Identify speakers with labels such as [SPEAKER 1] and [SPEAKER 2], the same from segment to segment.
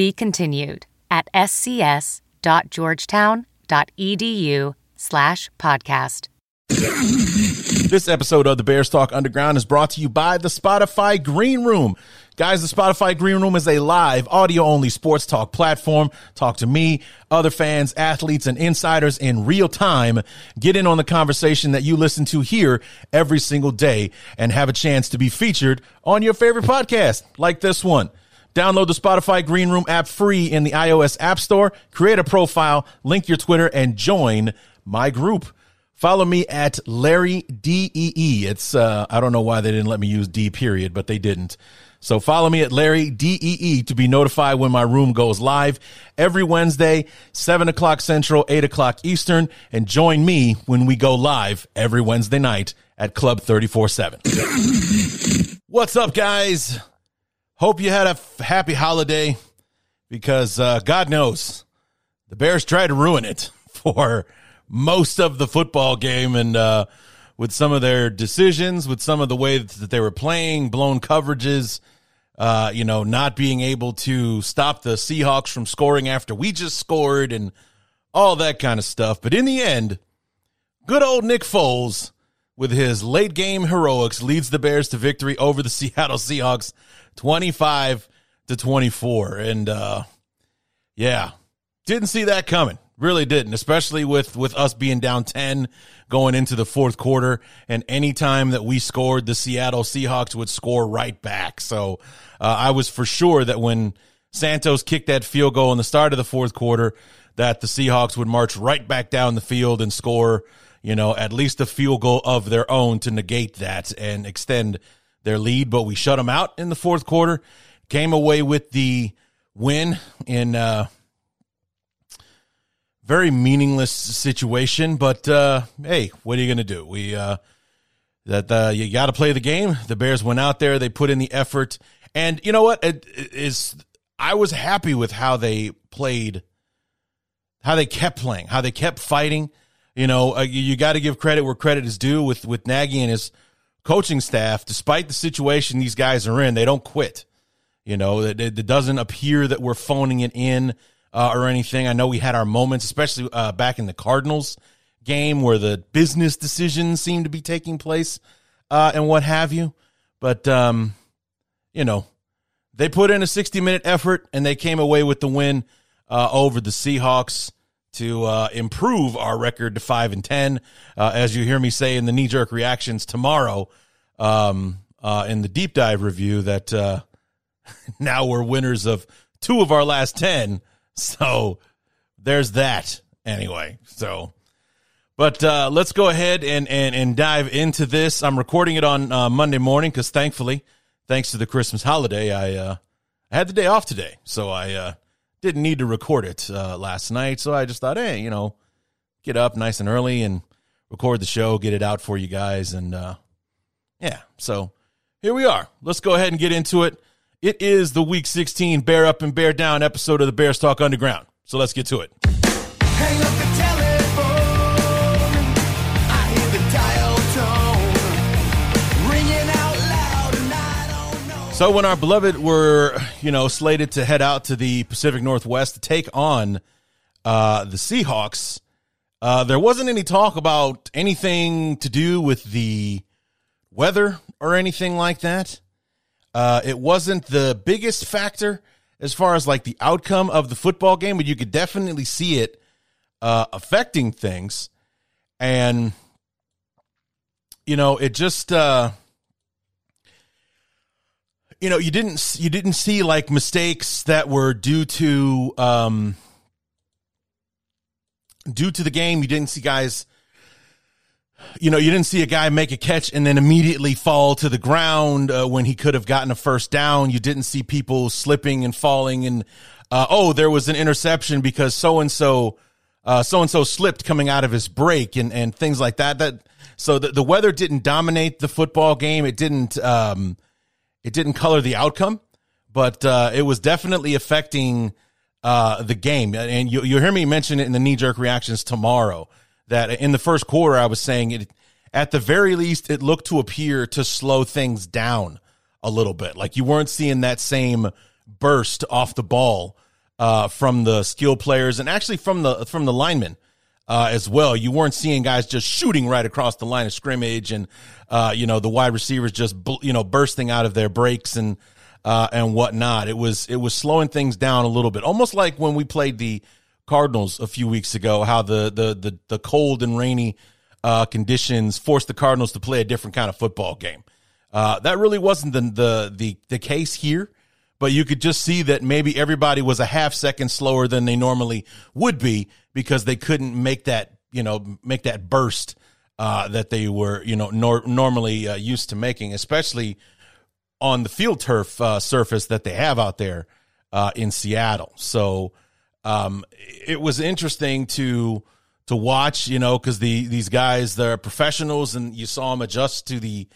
[SPEAKER 1] Be continued at scs.georgetown.edu slash podcast.
[SPEAKER 2] This episode of the Bears Talk Underground is brought to you by the Spotify Green Room. Guys, the Spotify Green Room is a live, audio only sports talk platform. Talk to me, other fans, athletes, and insiders in real time. Get in on the conversation that you listen to here every single day and have a chance to be featured on your favorite podcast, like this one. Download the Spotify Green Room app free in the iOS App Store, create a profile, link your Twitter, and join my group. Follow me at Larry DEE. It's, uh, I don't know why they didn't let me use D period, but they didn't. So follow me at Larry DEE to be notified when my room goes live every Wednesday, 7 o'clock Central, 8 o'clock Eastern, and join me when we go live every Wednesday night at Club 34 7. What's up, guys? Hope you had a f- happy holiday because uh, God knows the Bears tried to ruin it for most of the football game and uh, with some of their decisions, with some of the way that they were playing, blown coverages, uh, you know, not being able to stop the Seahawks from scoring after we just scored and all that kind of stuff. But in the end, good old Nick Foles with his late game heroics leads the Bears to victory over the Seattle Seahawks 25 to 24. And uh yeah, didn't see that coming. Really didn't, especially with with us being down 10 going into the fourth quarter and any time that we scored the Seattle Seahawks would score right back. So uh, I was for sure that when Santos kicked that field goal in the start of the fourth quarter that the Seahawks would march right back down the field and score, you know, at least a field goal of their own to negate that and extend their lead, but we shut them out in the fourth quarter. Came away with the win in uh very meaningless situation, but uh, hey, what are you going to do? We uh, that uh, you got to play the game. The Bears went out there, they put in the effort, and you know what? It, it is I was happy with how they played, how they kept playing, how they kept fighting. You know, uh, you, got to give credit where credit is due with with Nagy and his coaching staff. Despite the situation these guys are in, they don't quit. You know, it, it doesn't appear that we're phoning it in uh, or anything. I know we had our moments, especially uh, back in the Cardinals game where the business decisions seem to be taking place uh, and what have you. But, um, you know, they put in a 60 minute effort and they came away with the win uh, over the Seahawks to uh, improve our record to 5 and 10. Uh, as you hear me say in the knee jerk reactions tomorrow um, in the deep dive review, that now we're winners of two of our last 10 so there's that anyway. So, but uh, let's go ahead and, and, and dive into this. I'm recording it on uh, Monday morning because thankfully, thanks to the Christmas holiday, I, uh, I had the day off today. So I uh, didn't need to record it uh, last night. So I just thought, hey, you know, get up nice and early and record the show, get it out for you guys. And uh, yeah, so here we are. Let's go ahead and get into it. It is the Week 16 Bear Up and Bear Down episode of the Bears Talk Underground. So let's get to it. So when our beloved were, you know, slated to head out to the Pacific Northwest to take on uh, the Seahawks, uh, there wasn't any talk about anything to do with the weather or anything like that. Uh, it wasn't the biggest factor as far as like the outcome of the football game, but you could definitely see it uh, affecting things. And you know, it just uh, you know, you didn't you didn't see like mistakes that were due to um, due to the game. You didn't see guys you know, you didn't see a guy make a catch and then immediately fall to the ground uh, when he could have gotten a first down. You didn't see people slipping and falling and uh, oh, there was an interception because so and so, so and so slipped coming out of his break and, and things like that. That so the, the weather didn't dominate the football game. It didn't um, it didn't color the outcome, but uh, it was definitely affecting uh, the game. And you, you'll hear me mention it in the knee jerk reactions tomorrow. That in the first quarter, I was saying it at the very least, it looked to appear to slow things down a little bit. Like you weren't seeing that same burst off the ball uh, from the skill players and actually from the from the linemen uh, as well. You weren't seeing guys just shooting right across the line of scrimmage and uh, you know the wide receivers just you know bursting out of their breaks and uh, and whatnot. It was it was slowing things down a little bit, almost like when we played the Cardinals a few weeks ago. How the the the, the cold and rainy uh, conditions forced the Cardinals to play a different kind of football game. Uh, that really wasn't the, the the the case here, but you could just see that maybe everybody was a half second slower than they normally would be because they couldn't make that you know make that burst uh, that they were you know nor- normally uh, used to making, especially on the field turf uh, surface that they have out there uh, in Seattle. So um, it was interesting to to watch, you know, because the these guys they're professionals, and you saw them adjust to the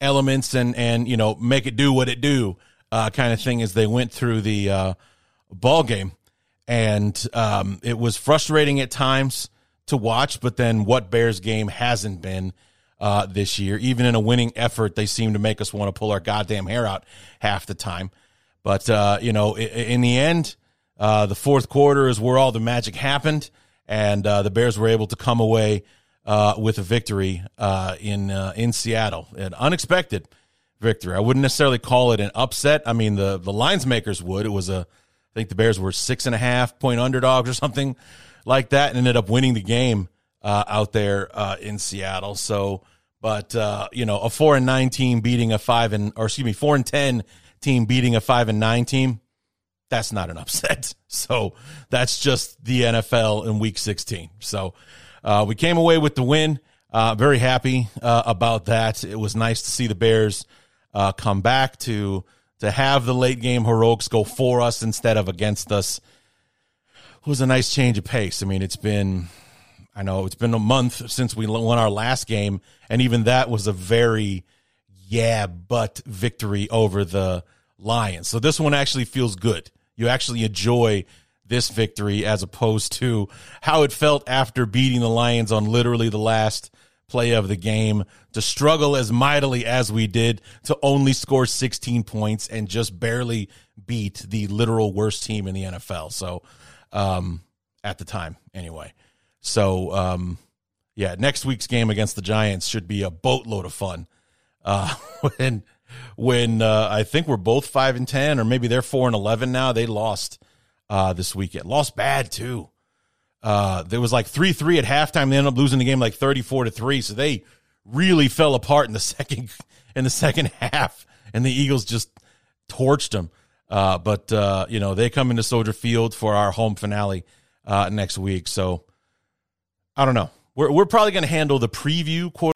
[SPEAKER 2] elements and and you know make it do what it do uh, kind of thing as they went through the uh, ball game, and um, it was frustrating at times to watch. But then, what Bears game hasn't been uh, this year? Even in a winning effort, they seem to make us want to pull our goddamn hair out half the time. But uh, you know, in, the end, uh, the fourth quarter is where all the magic happened and uh, the Bears were able to come away uh, with a victory uh, in in Seattle, an unexpected victory. I wouldn't necessarily call it an upset. I mean, the the lines makers would. It was a, Think the Bears were six and a half point underdogs or something like that, and ended up winning the game uh, out there uh, in Seattle. So, but you know, a four and nine team beating a five and or excuse me, four and ten team beating a five and nine team that's not an upset. So that's just the NFL in week 16. So uh, we came away with the win. Uh, very happy uh, about that. It was nice to see the Bears uh, come back to to have the late game heroics go for us instead of against us. Was a nice change of pace. I mean, it's been I know it's been a month since we won our last game, and even that was a very yeah, but victory over the Lions. So this one actually feels good you actually enjoy this victory as opposed to how it felt after beating the Lions on literally the last play of the game to struggle as mightily as we did to only score 16 points and just barely beat the literal worst team in the NFL. So, um, at the time, anyway. So, um, yeah, next week's game against the Giants should be a boatload of fun. Uh, when when uh, I think we're both five and ten, or maybe they're four and eleven now. They lost uh, this weekend. Lost bad too. Uh, there was like three three at halftime. They ended up losing the game like thirty four to three. So they really fell apart in the second in the second half, and the Eagles just torched them. Uh, but uh, you know they come into Soldier Field for our home finale uh, next week. So I don't know. We're we're probably going to handle the preview quarter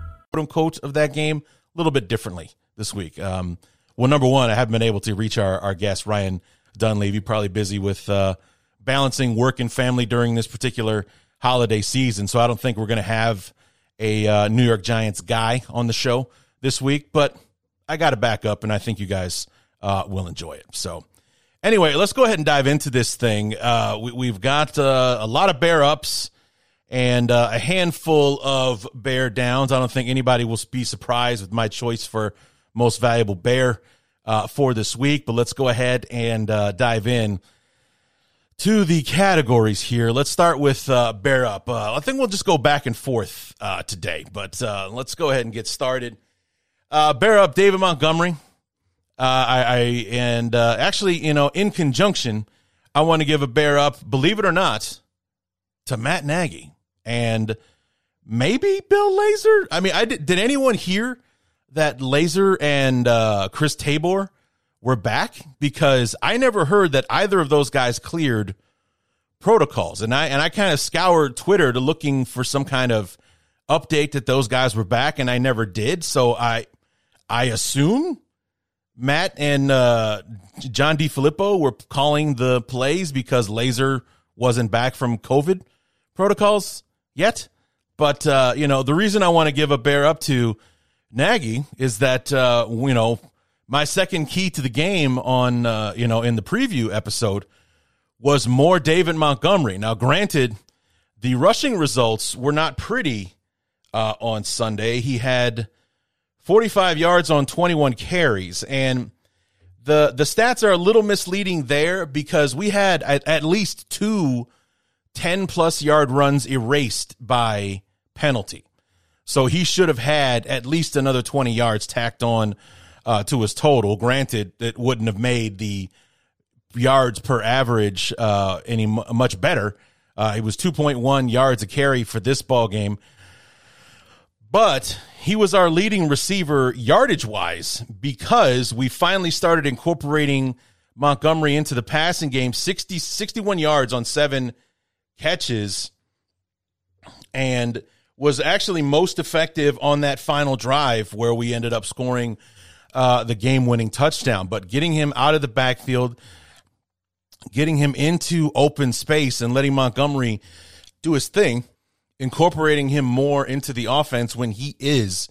[SPEAKER 2] unquote of that game a little bit differently this week. Um, well, number one, I haven't been able to reach our, our guest, Ryan Dunleavy, probably busy with uh, balancing work and family during this particular holiday season. So I don't think we're going to have a uh, New York Giants guy on the show this week, but I got to back up, and I think you guys uh, will enjoy it. So, anyway, let's go ahead and dive into this thing. Uh, we, have got uh, a lot of bear ups and uh, a handful of bear downs. I don't think anybody will be surprised with my choice for most valuable bear uh, for this week. But let's go ahead and uh, dive in to the categories here. Let's start with uh, Bear Up. Uh, I think we'll just go back and forth uh, today, but let's go ahead and get started. Bear Up, David Montgomery. I, I and actually, you know, in conjunction, I want to give a Bear Up, believe it or not, to Matt Nagy and maybe Bill Lazor. I mean, I did. Did anyone hear that Lazor and uh, Chris Tabor? were back because I never heard that either of those guys cleared protocols. And I and I kind of scoured Twitter to looking for some kind of update that those guys were back and I never did. So I I assume Matt and uh, John Filippo were calling the plays because Lazor wasn't back from COVID protocols yet. But uh, you know, the reason I want to give a bear up to Nagy is that uh, you know my second key to the game on uh, you know in the preview episode was more David Montgomery. Now, granted, the rushing results were not pretty uh, on Sunday. He had 45 yards on 21 carries, and the the stats are a little misleading there because we had at, at least two 10 plus yard runs erased by penalty. So he should have had at least another 20 yards tacked on uh, to his total. Granted, it wouldn't have made the yards per average uh, any much better. Uh, it was 2.1 yards a carry for this ball game, but he was our leading receiver yardage wise because we finally started incorporating Montgomery into the passing game 60 61 yards on 7 catches and was actually most effective on that final drive where we ended up scoring uh, the game winning touchdown. But getting him out of the backfield, getting him into open space, and letting Montgomery do his thing, incorporating him more into the offense when he is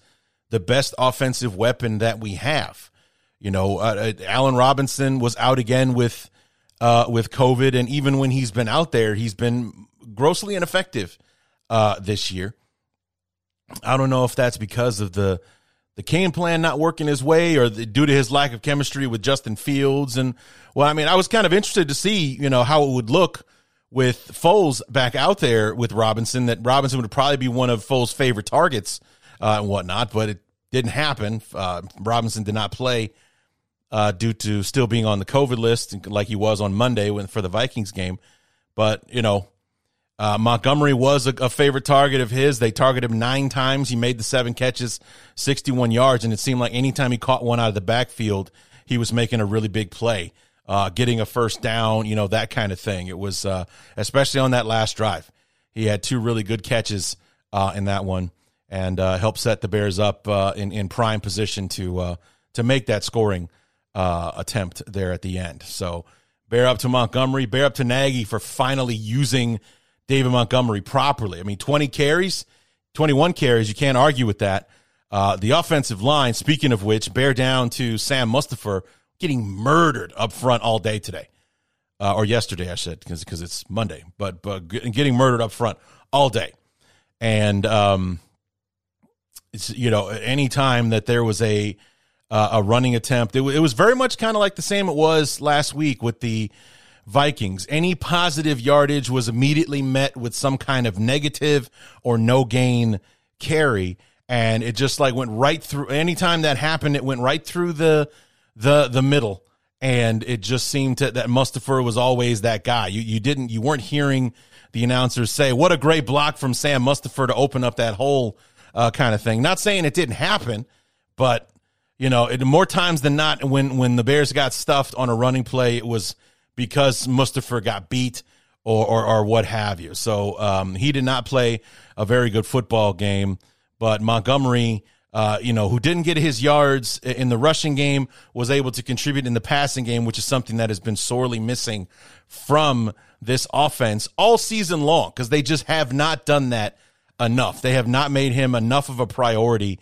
[SPEAKER 2] the best offensive weapon that we have. You know, uh, uh Allen Robinson was out again with uh, with COVID, and even when he's been out there, he's been grossly ineffective uh, this year. I don't know if that's because of the the game plan not working his way or the, due to his lack of chemistry with Justin Fields. And well, I mean, I was kind of interested to see, you know, how it would look with Foles back out there with Robinson, that Robinson would probably be one of Foles' favorite targets uh, and whatnot, but it didn't happen. Uh, Robinson did not play uh, due to still being on the COVID list like he was on Monday when, for the Vikings game. But, you know, uh, Montgomery was a, a, favorite target of his. They targeted him nine times. He made the seven catches, 61 yards, and it seemed like anytime he caught one out of the backfield, he was making a really big play, uh, getting a first down, you know, that kind of thing. It was, uh, especially on that last drive. He had two really good catches uh, in that one and uh, helped set the Bears up uh, in, in prime position to, to make that scoring attempt there at the end. So, bear up to Montgomery, bear up to Nagy for finally using – David Montgomery properly. I mean, 20 carries, 21 carries, you can't argue with that. Uh, the offensive line, speaking of which, bear down to Sam Mustipher getting murdered up front all day today. Uh, or yesterday, I said, because it's Monday, but, but getting murdered up front all day. And, um, it's, you know, any time that there was a, uh, a running attempt, it, it was very much kind of like the same it was last week with the, Vikings. Any positive yardage was immediately met with some kind of negative or no gain carry. And it just like went right through anytime that happened, it went right through the the the middle. And it just seemed to, that Mustipher was always that guy. You you didn't you weren't hearing the announcers say, What a great block from Sam Mustipher to open up that hole uh, kind of thing. Not saying it didn't happen, but you know, it, more times than not, when when the Bears got stuffed on a running play, it was because Mustipher got beat or, or, or what have you. So um, he did not play a very good football game. But Montgomery, uh, you know, who didn't get his yards in the rushing game, was able to contribute in the passing game, which is something that has been sorely missing from this offense all season long because they just have not done that enough. They have not made him enough of a priority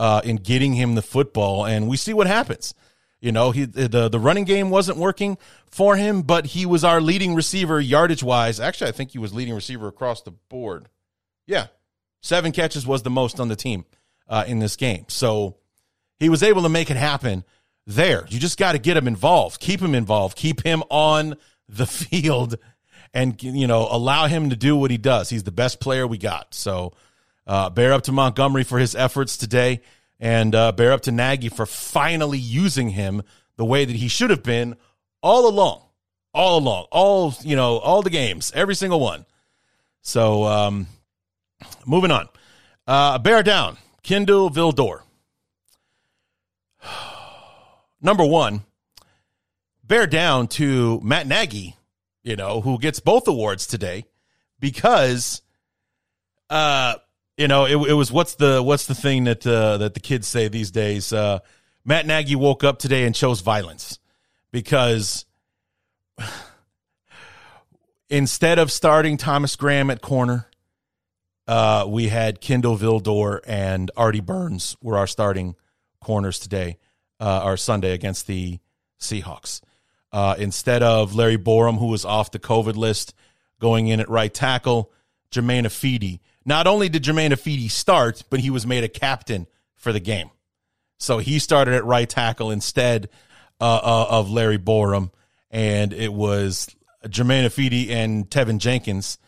[SPEAKER 2] uh, in getting him the football, and we see what happens. You know, he the the running game wasn't working for him, but he was our leading receiver yardage wise. Actually, I think he was leading receiver across the board. Yeah, seven catches was the most on the team uh, in this game. So he was able to make it happen there. You just got to get him involved, keep him involved, keep him on the field, and you know allow him to do what he does. He's the best player we got. So uh, bear up to Montgomery for his efforts today, and uh, bear up to Nagy for finally using him the way that he should have been all along, all along, all you know, all the games, every single one. So um, moving on, uh, bear down, Kindle Vildor. Number one, bear down to Matt Nagy, you know, who gets both awards today because, uh, you know, it, it was what's the what's the thing that uh, that the kids say these days? Uh, Matt Nagy woke up today and chose violence because instead of starting Thomas Graham at corner, uh, we had Kindle Vildor and Artie Burns were our starting corners today, uh, our Sunday against the Seahawks. Uh, instead of Larry Borom, who was off the COVID list, going in at right tackle, Germain Ifedi. Not only did Germain Ifedi start, but he was made a captain for the game. So he started at right tackle instead uh, uh, of Larry Borom, and it was Germain Ifedi and Teven Jenkins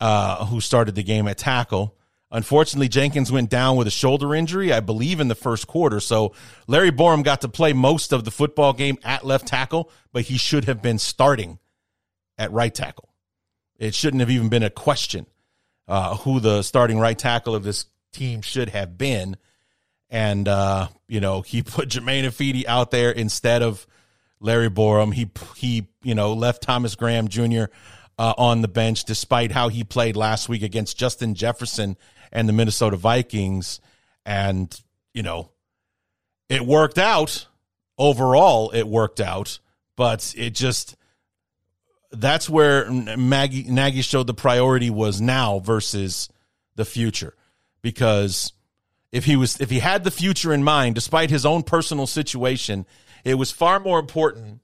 [SPEAKER 2] uh, who started the game at tackle. Unfortunately, Jenkins went down with a shoulder injury, I believe, in the first quarter. So Larry Borom got to play most of the football game at left tackle, but he should have been starting at right tackle. It shouldn't have even been a question uh, who the starting right tackle of this team should have been. And, uh, you know, he put Germain Ifedi out there instead of Larry Borom. He, he you know, left Thomas Graham Jr. Uh, on the bench despite how he played last week against Justin Jefferson and the Minnesota Vikings. And, you know, it worked out. Overall, it worked out, but it just that's where Maggie Nagy showed the priority was now versus the future. Because if he was if he had the future in mind, despite his own personal situation, it was far more important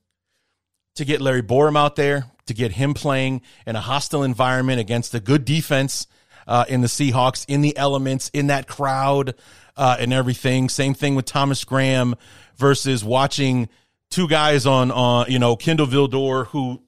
[SPEAKER 2] to get Larry Borom out there, to get him playing in a hostile environment against a good defense uh, in the Seahawks, in the elements, in that crowd, uh, and everything. Same thing with Thomas Graham versus watching two guys on, on you know, Kindle Vildor, who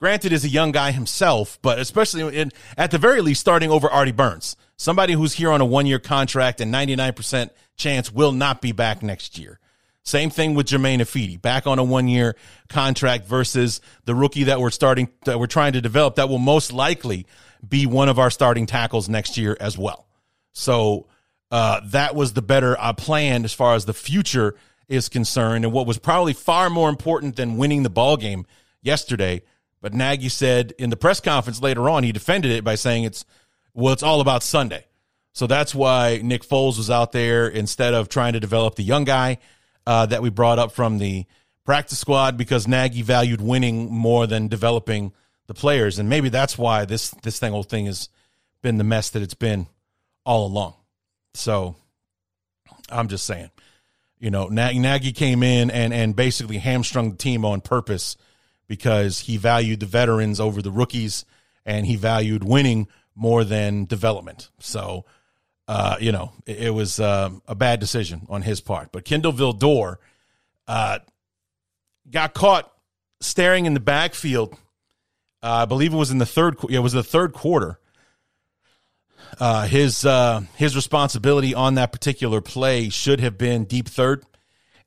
[SPEAKER 2] granted is a young guy himself, but especially in, at the very least starting over Artie Burns, somebody who's here on a one year contract and 99% chance will not be back next year. Same thing with Germain Ifedi, back on a one year contract versus the rookie that we're starting, that we're trying to develop that will most likely be one of our starting tackles next year as well. So, uh, that was the better uh, plan as far as the future is concerned. And what was probably far more important than winning the ball game yesterday. But Nagy said in the press conference later on, he defended it by saying it's, well, it's all about Sunday. So that's why Nick Foles was out there instead of trying to develop the young guy uh, that we brought up from the practice squad because Nagy valued winning more than developing the players, and maybe that's why this this thing whole thing has been the mess that it's been all along. So I'm just saying, you know, Nagy came in and and basically hamstrung the team on purpose because he valued the veterans over the rookies, and he valued winning more than development. So uh, you know, it, it was uh, a bad decision on his part. But Kindle Vildor uh, got caught staring in the backfield. Uh, I believe it was in the third. It was the third quarter. Uh, his uh, his responsibility on that particular play should have been deep third,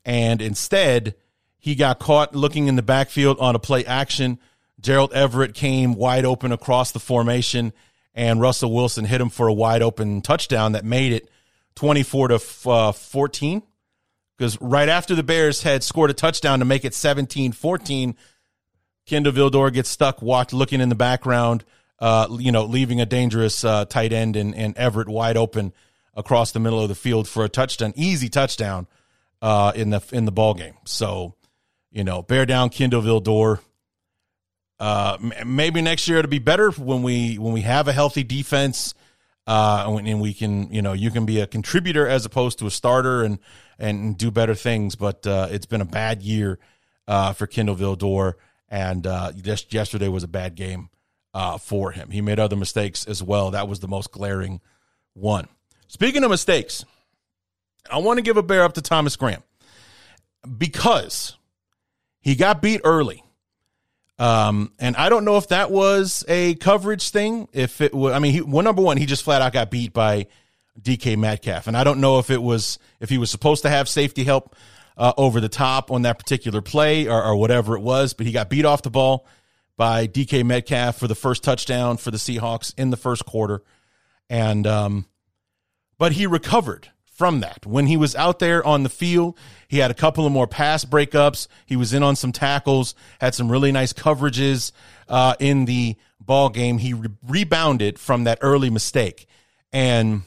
[SPEAKER 2] and instead he got caught looking in the backfield on a play action. Gerald Everett came wide open across the formation and Russell Wilson hit him for a wide open touchdown that made it 24 to uh, 14. Because right after the Bears had scored a touchdown to make it 17 14, Kindle Vildor gets stuck watch, looking in the background, uh, you know, leaving a dangerous uh, tight end and, and Everett wide open across the middle of the field for a touchdown, easy touchdown uh, in the in the ball game. So, you know, bear down Kindle Vildor. Uh, maybe next year it'll be better when we when we have a healthy defense, uh, and we can you know you can be a contributor as opposed to a starter and and do better things. But uh, it's been a bad year uh, for Kindle Vildor, and uh, just yesterday was a bad game uh, for him. He made other mistakes as well. That was the most glaring one. Speaking of mistakes, I want to give a bear up to Thomas Graham. because he got beat early. Um, and I don't know if that was a coverage thing. If it was, I mean, he, well, number one, he just flat out got beat by DK Metcalf, and I don't know if it was if he was supposed to have safety help uh, over the top on that particular play or, or whatever it was, but he got beat off the ball by DK Metcalf for the first touchdown for the Seahawks in the first quarter, and um, but he recovered from that. When he was out there on the field, he had a couple of more pass breakups. He was in on some tackles, had some really nice coverages uh, in the ball game. He re- rebounded from that early mistake. And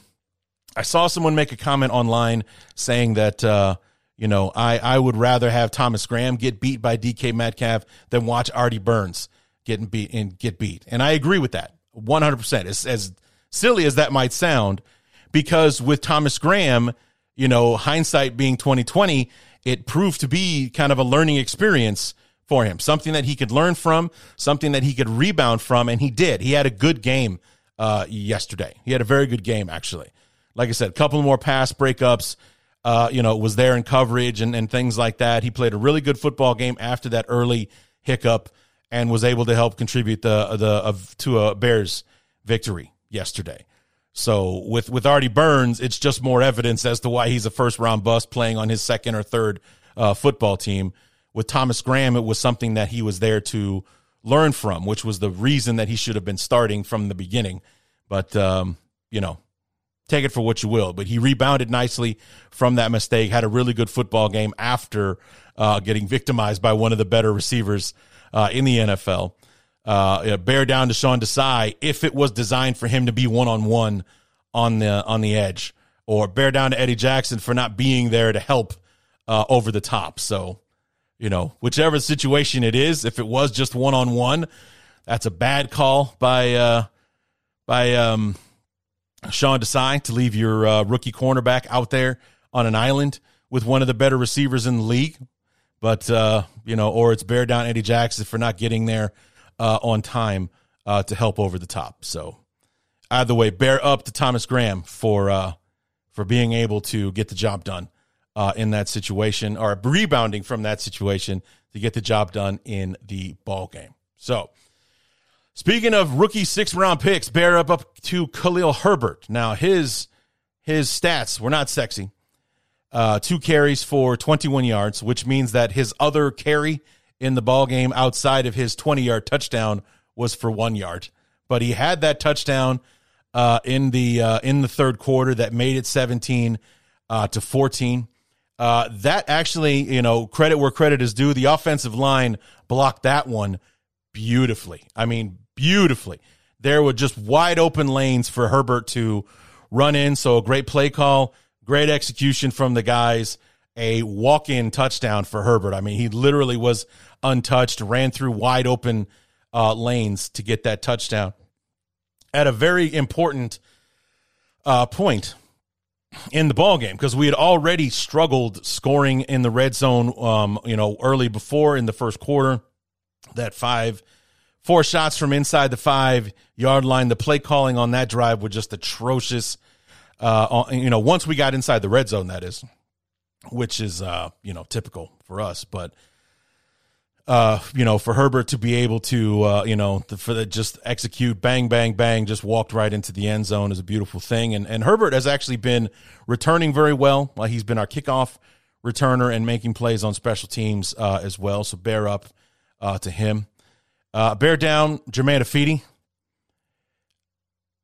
[SPEAKER 2] I saw someone make a comment online saying that, uh, you know, I, I would rather have Thomas Graham get beat by DK Metcalf than watch Artie Burns getting beat and get beat. And I agree with that 100%. As, as silly as that might sound, because with Thomas Graham, you know, hindsight being 2020, it proved to be kind of a learning experience for him, something that he could learn from, something that he could rebound from, and he did. He had a good game uh, yesterday. He had a very good game, actually. Like I said, a couple more pass breakups. Uh, you know, was there in coverage and, and things like that. He played a really good football game after that early hiccup and was able to help contribute the the of, to a Bears victory yesterday. So with with Artie Burns, it's just more evidence as to why he's a first round bust playing on his second or third uh, football team. With Thomas Graham, it was something that he was there to learn from, which was the reason that he should have been starting from the beginning. But um, you know, take it for what you will. But he rebounded nicely from that mistake. Had a really good football game after uh, getting victimized by one of the better receivers uh, in the NFL uh, bear down to Sean Desai if it was designed for him to be one on one on the on the edge, or bear down to Eddie Jackson for not being there to help uh, over the top. So, you know, whichever situation it is, if it was just one on one, that's a bad call by uh, by um, Sean Desai to leave your uh, rookie cornerback out there on an island with one of the better receivers in the league. But uh, you know, or it's bear down Eddie Jackson for not getting there uh, on time uh, to help over the top. So either way, bear up to Thomas Graham for uh, for being able to get the job done uh, in that situation, or rebounding from that situation to get the job done in the ball game. So. Speaking of rookie six round picks, bear up up to Khalil Herbert. Now his his stats were not sexy. Uh, two carries for 21 yards, which means that his other carry in the ball game outside of his 20 yard touchdown was for one yard. But he had that touchdown uh, in the uh, in the third quarter that made it 17 uh, to 14. Uh, that actually, you know, credit where credit is due. The offensive line blocked that one beautifully. I mean, beautifully. There were just wide open lanes for Herbert to run in. So a great play call, great execution from the guys a walk in touchdown for Herbert. I mean, he literally was untouched, ran through wide open uh, lanes to get that touchdown at a very important uh, point in the ball game because we had already struggled scoring in the red zone. Um, you know, early before in the first quarter, that five, four shots from inside the five yard line. The play calling on that drive was just atrocious. Uh, you know, once we got inside the red zone, that is, which is uh, you know typical for us, but uh, you know, for Herbert to be able to, uh, you know, for the just execute, bang, bang, bang, just walked right into the end zone is a beautiful thing. And and Herbert has actually been returning very well. Uh, he's been our kickoff returner and making plays on special teams uh, as well. So bear up uh, to him. Uh, bear down, Germain Ifedi.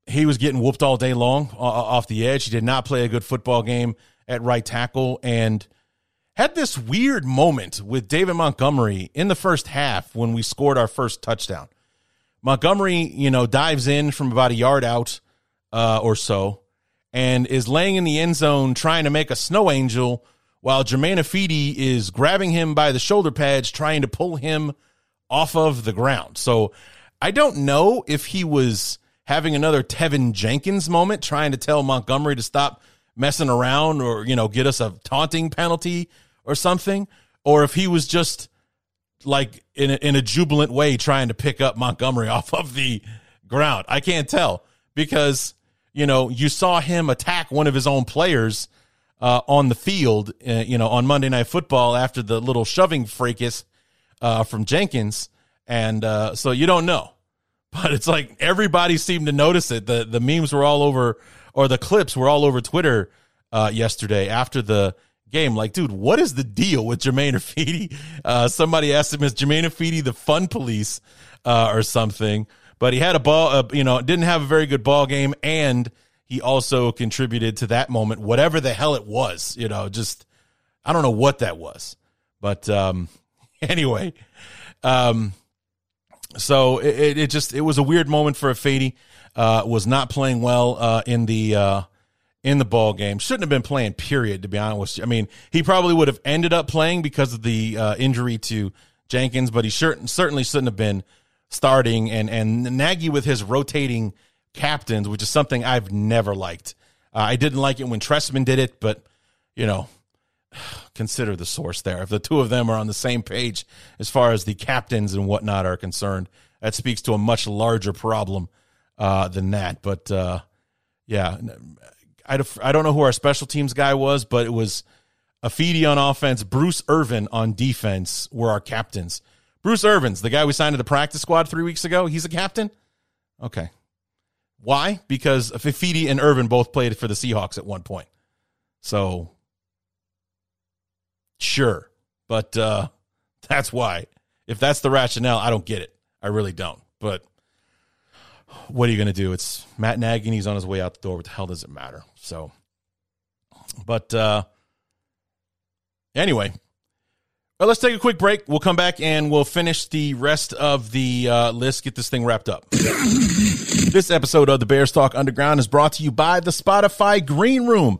[SPEAKER 2] He was getting whooped all day long uh, off the edge. He did not play a good football game at right tackle and had this weird moment with David Montgomery in the first half when we scored our first touchdown. Montgomery, you know, dives in from about a yard out uh, or so and is laying in the end zone trying to make a snow angel while Germain Ifedi is grabbing him by the shoulder pads, trying to pull him off of the ground. So I don't know if he was having another Teven Jenkins moment, trying to tell Montgomery to stop messing around or, you know, get us a taunting penalty or something, or if he was just like in a, in a jubilant way trying to pick up Montgomery off of the ground. I can't tell because you know you saw him attack one of his own players uh, on the field, uh, you know, on Monday Night Football after the little shoving fracas uh, from Jenkins, and uh, so you don't know. But it's like everybody seemed to notice it. the The memes were all over, or the clips were all over Twitter uh, yesterday after the game. Like, dude, what is the deal with Germain Ifedi? Uh, somebody asked him, "Is Germain Ifedi the fun police uh, or something?" But he had a ball, uh, you know, didn't have a very good ball game, and he also contributed to that moment, whatever the hell it was. You know, just I don't know what that was, but um, anyway, um, so it, it just it was a weird moment for Ifedi. Uh, was not playing well uh, in the uh, in the ball game. Shouldn't have been playing. Period. To be honest I mean, he probably would have ended up playing because of the uh, injury to Jenkins, but he sure, certainly shouldn't have been starting. And and Nagy with his rotating captains, which is something I've never liked. Uh, I didn't like it when Trestman did it, but you know, consider the source there. If the two of them are on the same page as far as the captains and whatnot are concerned, that speaks to a much larger problem uh, than that. But uh, yeah, I, I don't know who our special teams guy was, but it was Ifedi on offense, Bruce Irvin on defense were our captains. Bruce Irvin's the guy we signed to the practice squad three weeks ago. He's a captain. Okay. Why? Because Ifedi and Irvin both played for the Seahawks at one point. So, sure. But uh, that's why. If that's the rationale, I don't get it. I really don't. But what are you going to do? It's Matt Nagy, and he's on his way out the door. What the hell does it matter? So, but uh, anyway, well, let's take a quick break. We'll come back and we'll finish the rest of the uh, list. Get this thing wrapped up. this episode of the Bears Talk Underground is brought to you by the Spotify Green Room.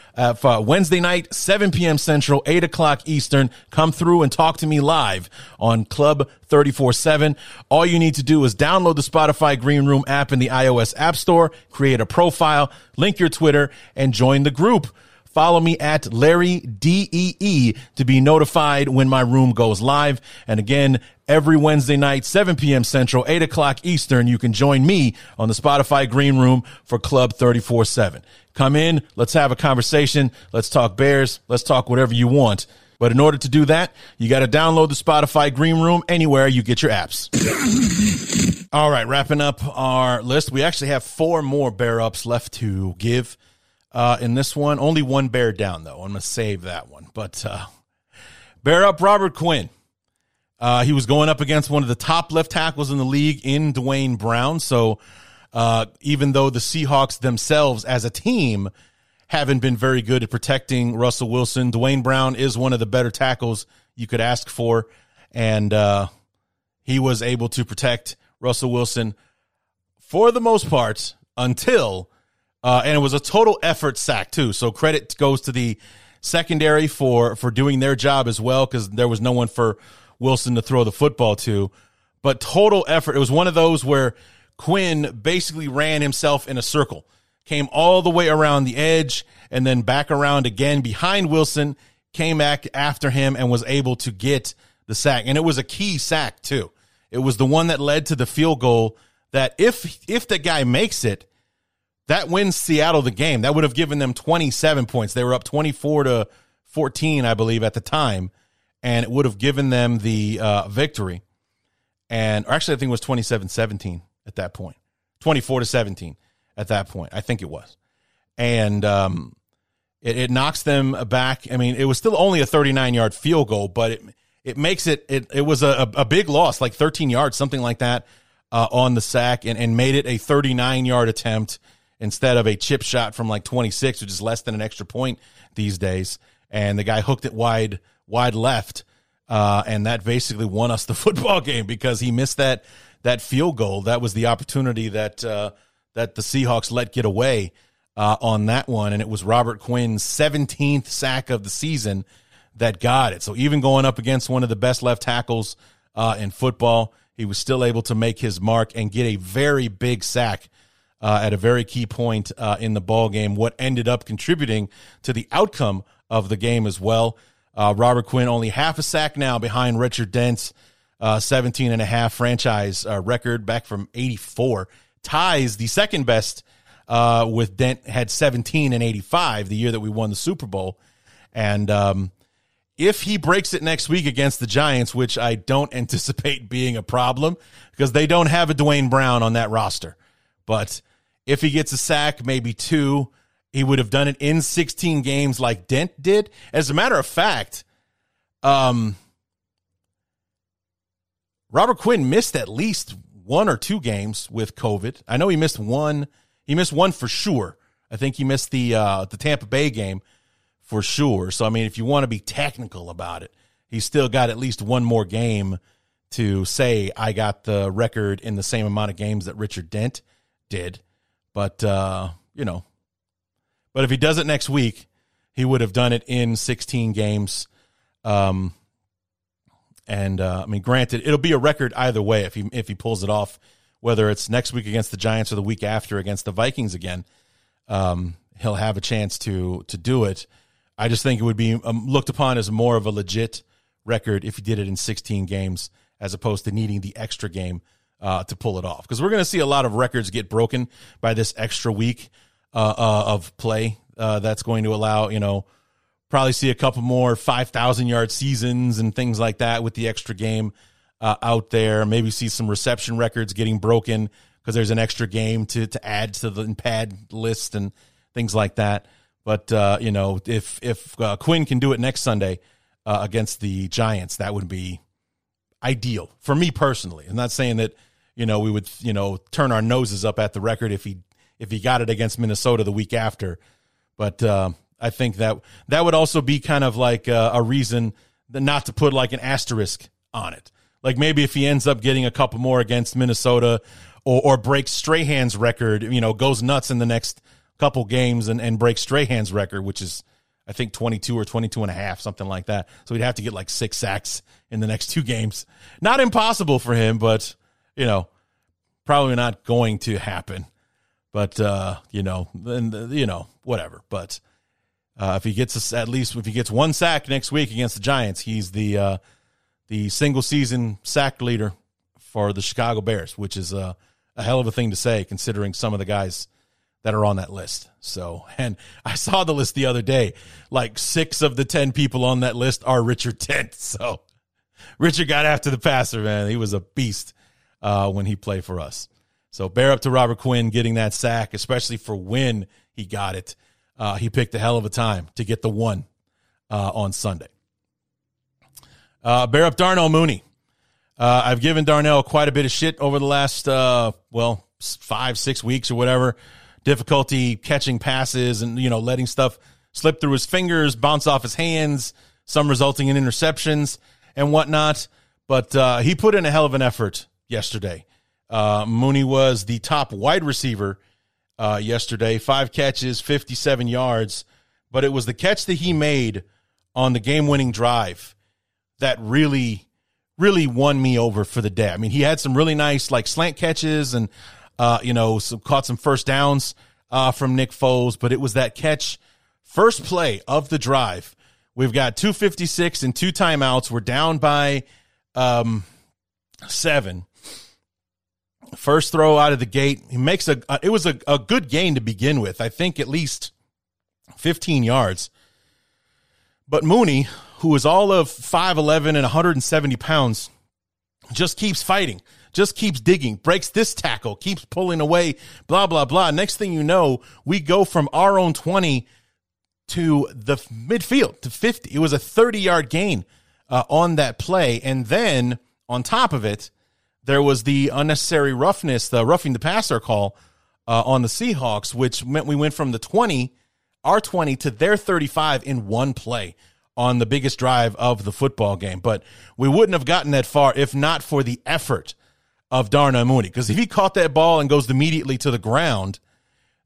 [SPEAKER 2] uh, for Wednesday night, 7 p.m. Central, 8 o'clock Eastern. Come through and talk to me live on Club 34 7. All you need to do is download the Spotify Green Room app in the iOS App Store, create a profile, link your Twitter, and join the group. Follow me at Larry DEE to be notified when my room goes live. And again, every Wednesday night, 7 p.m. Central, 8 o'clock Eastern, you can join me on the Spotify Green Room for Club 34 7. Come in, let's have a conversation, let's talk Bears, let's talk whatever you want. But in order to do that, you got to download the Spotify Green Room anywhere you get your apps. All right, wrapping up our list. We actually have four more bear ups left to give uh, in this one. Only one bear down, though. I'm going to save that one. But uh, bear up Robert Quinn. Uh, he was going up against one of the top left tackles in the league in Duane Brown. So uh, even though the Seahawks themselves as a team haven't been very good at protecting Russell Wilson, Duane Brown is one of the better tackles you could ask for. And uh, he was able to protect Russell Wilson for the most part until uh, and it was a total effort sack too. So credit goes to the secondary for for doing their job as well because there was no one for Wilson to throw the football to. But total effort. It was one of those where Quinn basically ran himself in a circle, came all the way around the edge, and then back around again behind Wilson, came back after him and was able to get the sack. And it was a key sack too. It was the one that led to the field goal that if if the guy makes it, that wins Seattle the game. That would have given them 27 points. They were up 24 to 14, I believe, at the time, and it would have given them the uh, victory. And actually, I think it was 27 17 at that point, 24 to 17 at that point. I think it was. And um, it, it knocks them back. I mean, it was still only a 39 yard field goal, but it, it makes it, it, it was a, a big loss, like 13 yards, something like that. Uh, on the sack and, and made it a 39 yard attempt instead of a chip shot from like 26, which is less than an extra point these days. And the guy hooked it wide, wide left. Uh, and that basically won us the football game because he missed that that field goal. That was the opportunity that uh, that the Seahawks let get away uh, on that one, and it was Robert Quinn's 17th sack of the season that got it. So even going up against one of the best left tackles uh, in football. He was still able to make his mark and get a very big sack uh, at a very key point uh, in the ball game. What ended up contributing to the outcome of the game as well. Uh, Robert Quinn only half a sack now behind Richard Dent's uh, 17 and a half franchise uh, record back from 84. Ties the second best uh, with Dent had 17 and 85 the year that we won the Super Bowl. And um, if he breaks it next week against the Giants, which I don't anticipate being a problem because they don't have a Duane Brown on that roster. But if he gets a sack, maybe two, he would have done it in 16 games like Dent did. As a matter of fact, um, Robert Quinn missed at least one or two games with COVID. I know he missed one. He missed one for sure. I think he missed the uh, the Tampa Bay game for sure. So I mean, if you want to be technical about it, he's still got at least one more game to say I got the record in the same amount of games that Richard Dent did. But uh, you know, but if he does it next week, he would have done it in 16 games. Um, and uh, I mean, granted, it'll be a record either way if he if he pulls it off, whether it's next week against the Giants or the week after against the Vikings again. Um, he'll have a chance to to do it. I just think it would be um, looked upon as more of a legit record if he did it in 16 games as opposed to needing the extra game uh, to pull it off. Because we're going to see a lot of records get broken by this extra week uh, uh, of play. Uh, that's going to allow you know probably see a couple more 5,000 yard seasons and things like that with the extra game uh, out there. Maybe see some reception records getting broken because there's an extra game to, to add to the pad list and things like that. But, uh, you know, if, if uh, Quinn can do it next Sunday uh, against the Giants, that would be ideal for me personally. I'm not saying that, you know, we would, you know, turn our noses up at the record if he, if he got it against Minnesota the week after. But, uh, I think that that would also be kind of like a, a reason not to put like an asterisk on it. Like maybe if he ends up getting a couple more against Minnesota or, or breaks Strahan's record, you know, goes nuts in the next couple games and, and breaks Strahan's record, which is, I think, 22 or 22 and a half, something like that. So he'd have to get like six sacks in the next two games. Not impossible for him, but, you know, probably not going to happen. But, uh, you know, then, you know, whatever. But, uh, if he gets at least if he gets one sack next week against the Giants, he's the uh, the single season sack leader for the Chicago Bears, which is a, a hell of a thing to say considering some of the guys that are on that list. So, and I saw the list the other day. Like six of the ten people on that list are Richard Dent. So, Richard got after the passer, man. He was a beast uh, when he played for us. So, bear up to Robert Quinn getting that sack, especially for when he got it uh, he picked a hell of a time to get the one uh, on Sunday. Uh, bear up Darnell Mooney. Uh, I've given Darnell quite a bit of shit over the last, uh, well, five, six weeks or whatever. Difficulty catching passes and, you know, letting stuff slip through his fingers, bounce off his hands, some resulting in interceptions and whatnot. But uh, he put in a hell of an effort yesterday. Mooney was the top wide receiver uh, yesterday. Five catches, 57 yards. But it was the catch that he made on the game winning drive that really, really won me over for the day. I mean, he had some really nice like slant catches and, uh, you know, some, caught some first downs uh, from Nick Foles, but it was that catch, first play of the drive. We've got 256 and two timeouts. We're down by um, seven. First throw out of the gate, he makes a. It was a, a good gain to begin with. I think at least 15 yards. But Mooney, who is all of 5'11 and 170 pounds, just keeps fighting, just keeps digging, breaks this tackle, keeps pulling away, blah, blah, blah. Next thing you know, we go from our own 20 to the midfield to 50. It was a 30 yard gain uh, on that play. And then on top of it, there was the unnecessary roughness, the roughing the passer call uh, on the Seahawks, which meant we went from the 20, our 20, to their 35 in one play on the biggest drive of the football game. But we wouldn't have gotten that far if not for the effort of Darnell Mooney. Because if he caught that ball and goes immediately to the ground,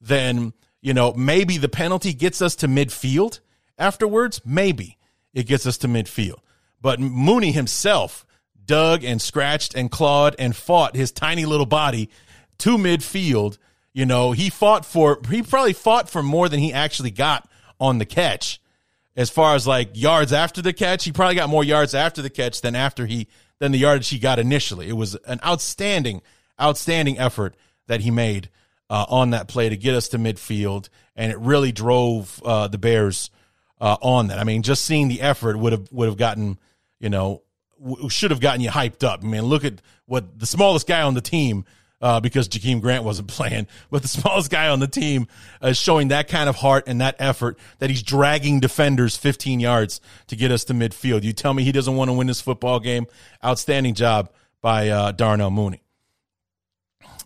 [SPEAKER 2] then, you know, maybe the penalty gets us to midfield afterwards. Maybe it gets us to midfield. But Mooney himself dug and scratched and clawed and fought his tiny little body to midfield. You know, he fought for, he probably fought for more than he actually got on the catch. As far as like yards after the catch, he probably got more yards after the catch than after he, than the yardage he got initially. It was an outstanding, outstanding effort that he made uh, on that play to get us to midfield. And it really drove uh, the Bears uh, on that. I mean, just seeing the effort would have, would have gotten, you know, w- should have gotten you hyped up. I mean, look at what the smallest guy on the team uh, because Jakeem Grant wasn't playing. But the smallest guy on the team is showing that kind of heart and that effort that he's dragging defenders 15 yards to get us to midfield. You tell me he doesn't want to win this football game. Outstanding job by uh, Darnell Mooney.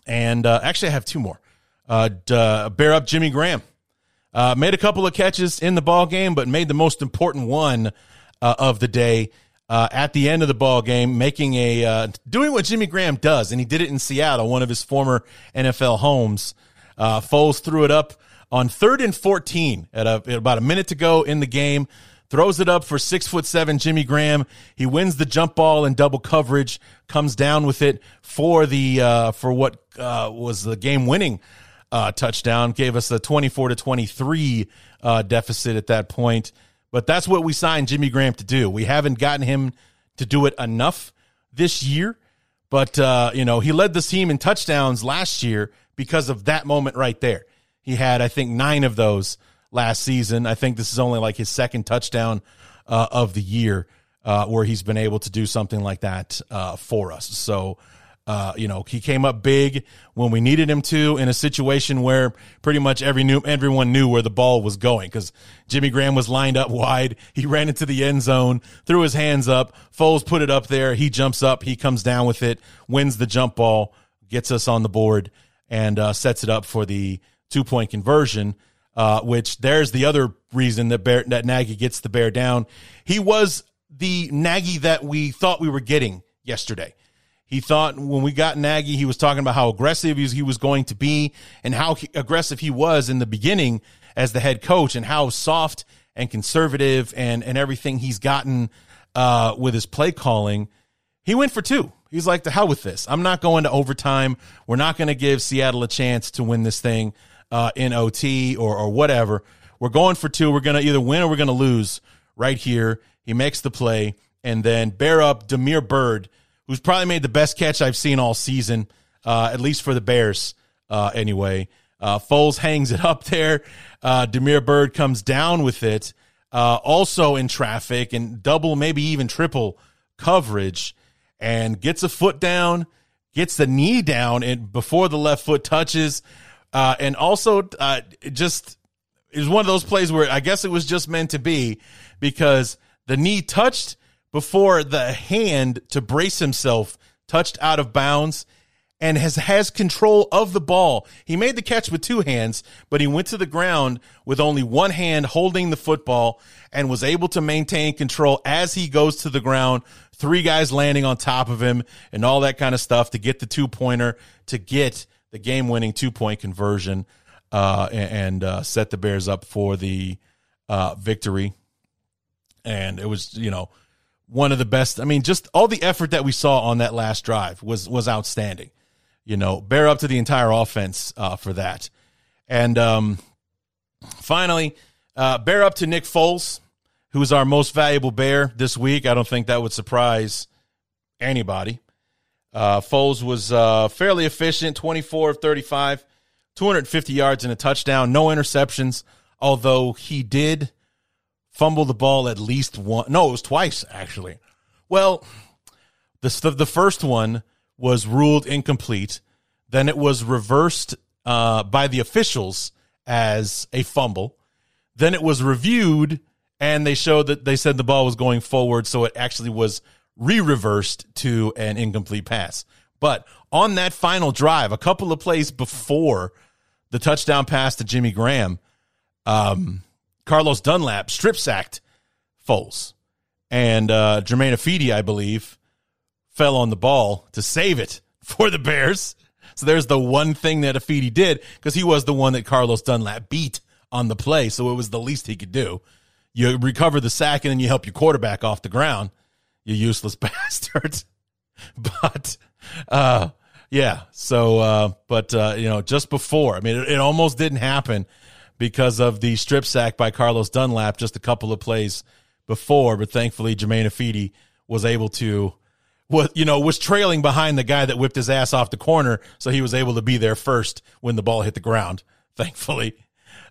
[SPEAKER 2] And uh, actually, I have two more. Uh, uh, bear up Jimmy Graham. Uh, made a couple of catches in the ball game, but made the most important one uh, of the day uh, at the end of the ball game, making a uh, doing what Jimmy Graham does, and he did it in Seattle, one of his former NFL homes. Uh, Foles threw it up on third and fourteen at, a, at about a minute to go in the game. Throws it up for six foot seven Jimmy Graham. He wins the jump ball in double coverage. Comes down with it for the uh, for what uh, was the game winning uh, touchdown. Gave us a twenty four to twenty three deficit at that point. But that's what we signed Jimmy Graham to do. We haven't gotten him to do it enough this year, but uh, you know he led the team in touchdowns last year because of that moment right there. He had, I think, nine of those last season. I think this is only like his second touchdown uh, of the year uh, where he's been able to do something like that uh, for us. So uh, you know, he came up big when we needed him to in a situation where pretty much every new, everyone knew where the ball was going because Jimmy Graham was lined up wide. He ran into the end zone, threw his hands up. Foles put it up there. He jumps up. He comes down with it, wins the jump ball, gets us on the board, and uh, sets it up for the two point conversion. Uh, which there's the other reason that Bear, that Nagy gets the bear down. He was the Nagy that we thought we were getting yesterday. He thought when we got Nagy, he was talking about how aggressive he was going to be and how aggressive he was in the beginning as the head coach and how soft and conservative and, and everything he's gotten uh, with his play calling. He went for two. He's like, the hell with this. I'm not going to overtime. We're not going to give Seattle a chance to win this thing uh, in OT or, or whatever. We're going for two. We're going to either win or we're going to lose right here. He makes the play and then bear up Damiere Byrd who's probably made the best catch I've seen all season, uh, at least for the Bears, uh, anyway. Uh, Foles hangs it up there. Uh, Damiere Byrd comes down with it, uh, also in traffic and double, maybe even triple coverage, and gets a foot down, gets the knee down, and before the left foot touches, uh, and also uh, just is one of those plays where I guess it was just meant to be because the knee touched before the hand to brace himself touched out of bounds and has has control of the ball. He made the catch with two hands, but he went to the ground with only one hand holding the football and was able to maintain control as he goes to the ground. Three guys landing on top of him and all that kind of stuff to get the two pointer to get the game winning two point conversion uh, and uh, set the Bears up for the uh, victory. And it was, you know, one of the best. I mean, just all the effort that we saw on that last drive was was outstanding. You know, bear up to the entire offense uh, for that. And um, finally, uh, bear up to Nick Foles, who is our most valuable bear this week. I don't think that would surprise anybody. Uh, Foles was uh, fairly efficient, 24 of 35, 250 yards and a touchdown, no interceptions, although he did fumbled the ball at least one. No, it was twice actually. Well, the the first one was ruled incomplete. Then it was reversed uh, by the officials as a fumble. Then it was reviewed, and they showed that they said the ball was going forward, so it actually was re-reversed to an incomplete pass. But on that final drive, a couple of plays before the touchdown pass to Jimmy Graham, um, Carlos Dunlap strip sacked Foles. And uh, Germain Ifedi, I believe, fell on the ball to save it for the Bears. So there's the one thing that Ifedi did because he was the one that Carlos Dunlap beat on the play. So it was the least he could do. You recover the sack and then you help your quarterback off the ground. You useless bastard. but uh, yeah. So, uh, but uh, you know, just before, I mean, it, it almost didn't happen because of the strip sack by Carlos Dunlap just a couple of plays before, but thankfully Germain Ifedi was able to was you know was trailing behind the guy that whipped his ass off the corner, so he was able to be there first when the ball hit the ground. Thankfully,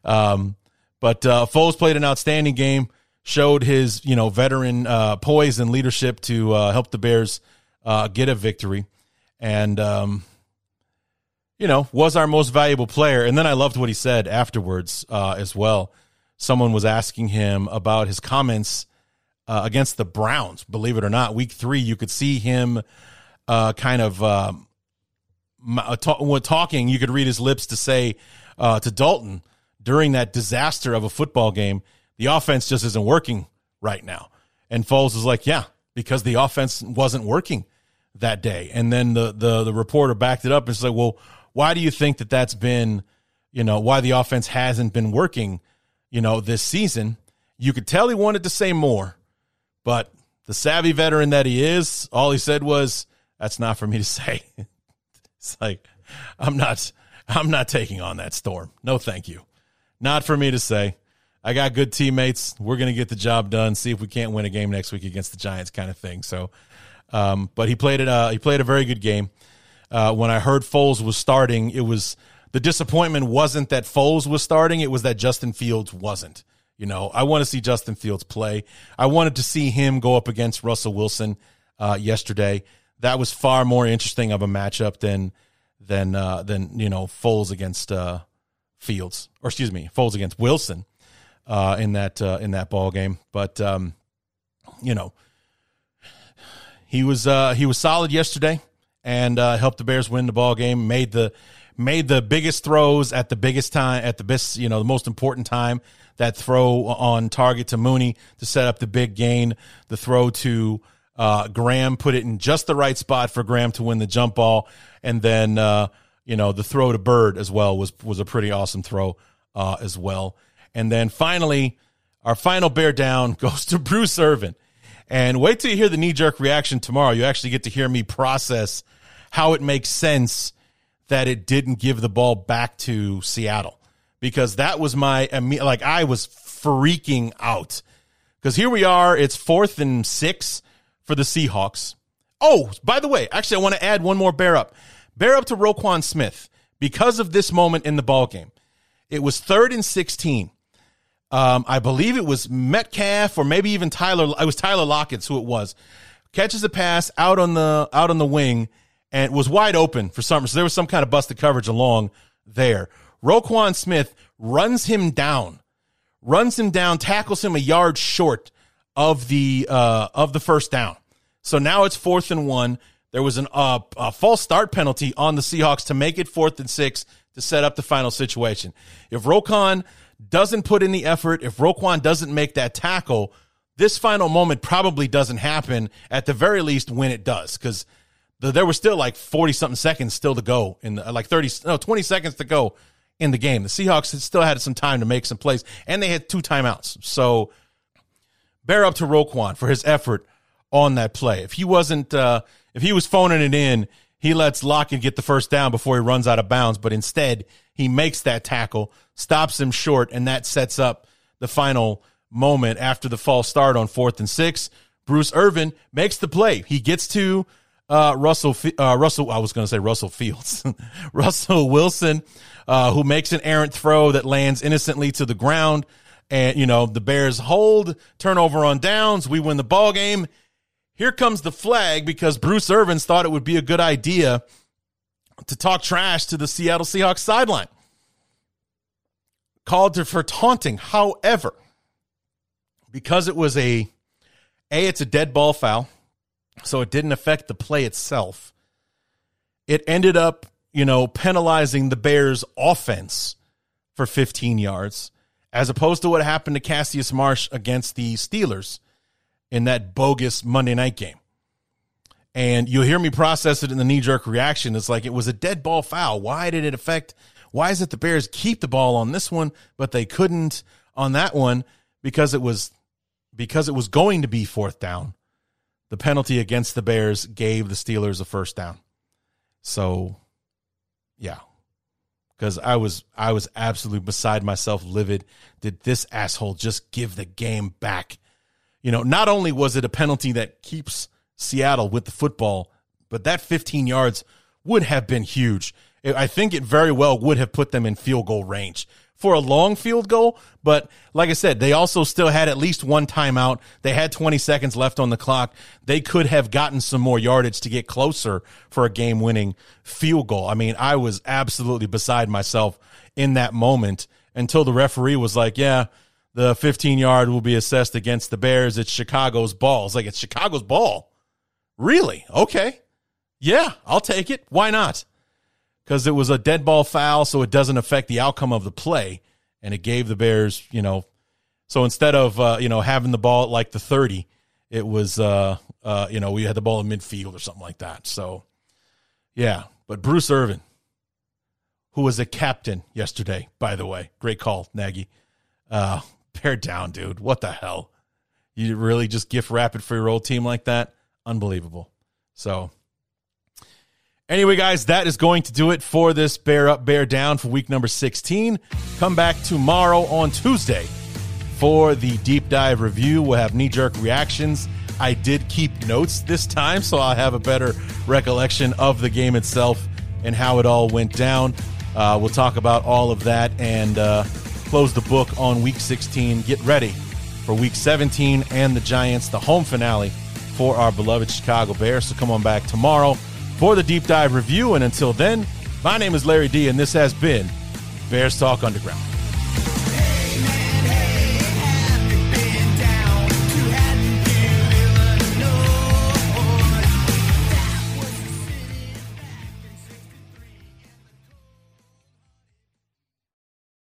[SPEAKER 2] um, but uh, Foles played an outstanding game, showed his you know veteran uh, poise and leadership to uh, help the Bears uh, get a victory, and um, you know was our most valuable player. And then I loved what he said afterwards uh, as well. Someone was asking him about his comments uh, against the Browns. Believe it or not, Week Three, you could see him uh, kind of um, uh, talk, talking. You could read his lips to say uh, to Dalton during that disaster of a football game, the offense just isn't working right now. And Foles is like, yeah, because the offense wasn't working that day. And then the the the reporter backed it up and said, well, why do you think that that's been, you know, why the offense hasn't been working, you know, this season? You could tell he wanted to say more, but the savvy veteran that he is, all he said was, "That's not for me to say." it's like I'm not I'm not taking on that storm. No, thank you. Not for me to say. I got good teammates. We're going to get the job done. See if we can't win a game next week against the Giants, kind of thing. So, um, but he played it. Uh, he played a very good game. Uh, when I heard Foles was starting, it was the disappointment wasn't that Foles was starting. It was that Justin Fields wasn't. You know, I want to see Justin Fields play. I wanted to see him go up against Russell Wilson uh, yesterday. That was far more interesting of a matchup than than uh, than you know Foles against uh, Fields, or excuse me, Foles against Wilson uh, in that uh, in that ball game. But um, you know, he was uh, he was solid yesterday and uh, helped the Bears win the ball game. Made the made the biggest throws at the biggest time at the best you know the most important time. That throw on target to Mooney to set up the big gain. The throw to uh, Graham put it in just the right spot for Graham to win the jump ball, and then uh, you know the throw to Byrd as well was was a pretty awesome throw uh, as well. And then finally, our final bear down goes to Bruce Irvin. And wait till you hear the knee jerk reaction tomorrow. You actually get to hear me process how it makes sense that it didn't give the ball back to Seattle because that was my like I was freaking out because here we are. It's fourth and six for the Seahawks. Oh, by the way, actually, I want to add one more bear up. Bear up to Roquan Smith because of this moment in the ball game. It was third and 16. Um, I believe it was Metcalf or maybe even Tyler. It was Tyler Lockett's who it was. Catches a pass out on the out on the wing and was wide open for some. So there was some kind of busted coverage along there. Roquan Smith runs him down, runs him down, tackles him a yard short of the uh, of the first down. So now it's fourth and one. There was an uh, a false start penalty on the Seahawks to make it fourth and six to set up the final situation. If Roquan doesn't put in the effort, if Roquan doesn't make that tackle, this final moment probably doesn't happen at the very least when it does because the, there was still like 40 something seconds still to go in the, like 30 no 20 seconds to go in the game. The seahawks had still had some time to make some plays and they had two timeouts. So bear up to roquan for his effort on that play. If he wasn't uh, if he was phoning it in, he lets Lockett get the first down before he runs out of bounds, but instead he makes that tackle, stops him short, and that sets up the final moment after the false start on fourth and six. Bruce Irvin makes the play. He gets to uh, Russell, uh, Russell, I was going to say Russell Fields, Russell Wilson, uh, who makes an errant throw that lands innocently to the ground. And, you know, the Bears hold, turnover on downs. We win the ball game. Here comes the flag because Bruce Irvin thought it would be a good idea to talk trash to the Seattle Seahawks sideline. Called for taunting. However, because it was a a it's a dead ball foul, so it didn't affect the play itself. It ended up, you know, penalizing the Bears offense for 15 yards as opposed to what happened to Cassius Marsh against the Steelers in that bogus Monday night game. And you'll hear me process it in the knee jerk reaction. It's like it was a dead ball foul. Why did it affect? Why is it the Bears keep the ball on this one, but they couldn't on that one because it was because it was going to be fourth down. the penalty against the Bears gave the Steelers a first down. So, yeah, because I was I was absolutely beside myself, livid. Did this asshole just give the game back? You know, not only was it a penalty that keeps Seattle with the football, but that 15 yards would have been huge. I think it very well would have put them in field goal range for a long field goal. But like I said, they also still had at least one timeout. They had 20 seconds left on the clock. They could have gotten some more yardage to get closer for a game winning field goal. I mean, I was absolutely beside myself in that moment until the referee was like, yeah, the 15 yard will be assessed against the Bears. It's Chicago's ball. It's like, it's Chicago's ball. Really? Okay. Yeah, I'll take it. Why not? because it was a dead ball foul, so it doesn't affect the outcome of the play. And it gave the Bears, you know, so instead of, uh, you know, having the ball at like the 30, it was, uh, uh, you know, we had the ball in midfield or something like that. So, yeah. But Bruce Irvin, who was a captain yesterday, by the way, great call, Nagy. Uh, bear down, dude. What the hell? You really just gift wrap it for your old team like that? Unbelievable. So, Anyway, guys, that is going to do it for this Bear Up, Bear Down for week number 16. Come back tomorrow on Tuesday for the deep dive review. We'll have knee jerk reactions. I did keep notes this time, so I'll have a better recollection of the game itself and how it all went down. Uh, we'll talk about all of that and uh, close the book on week 16. Get ready for week 17 and the Giants, the home finale for our beloved Chicago Bears. So come on back tomorrow for the deep dive review. And until then, my name is Larry D, and this has been Bears Talk Underground.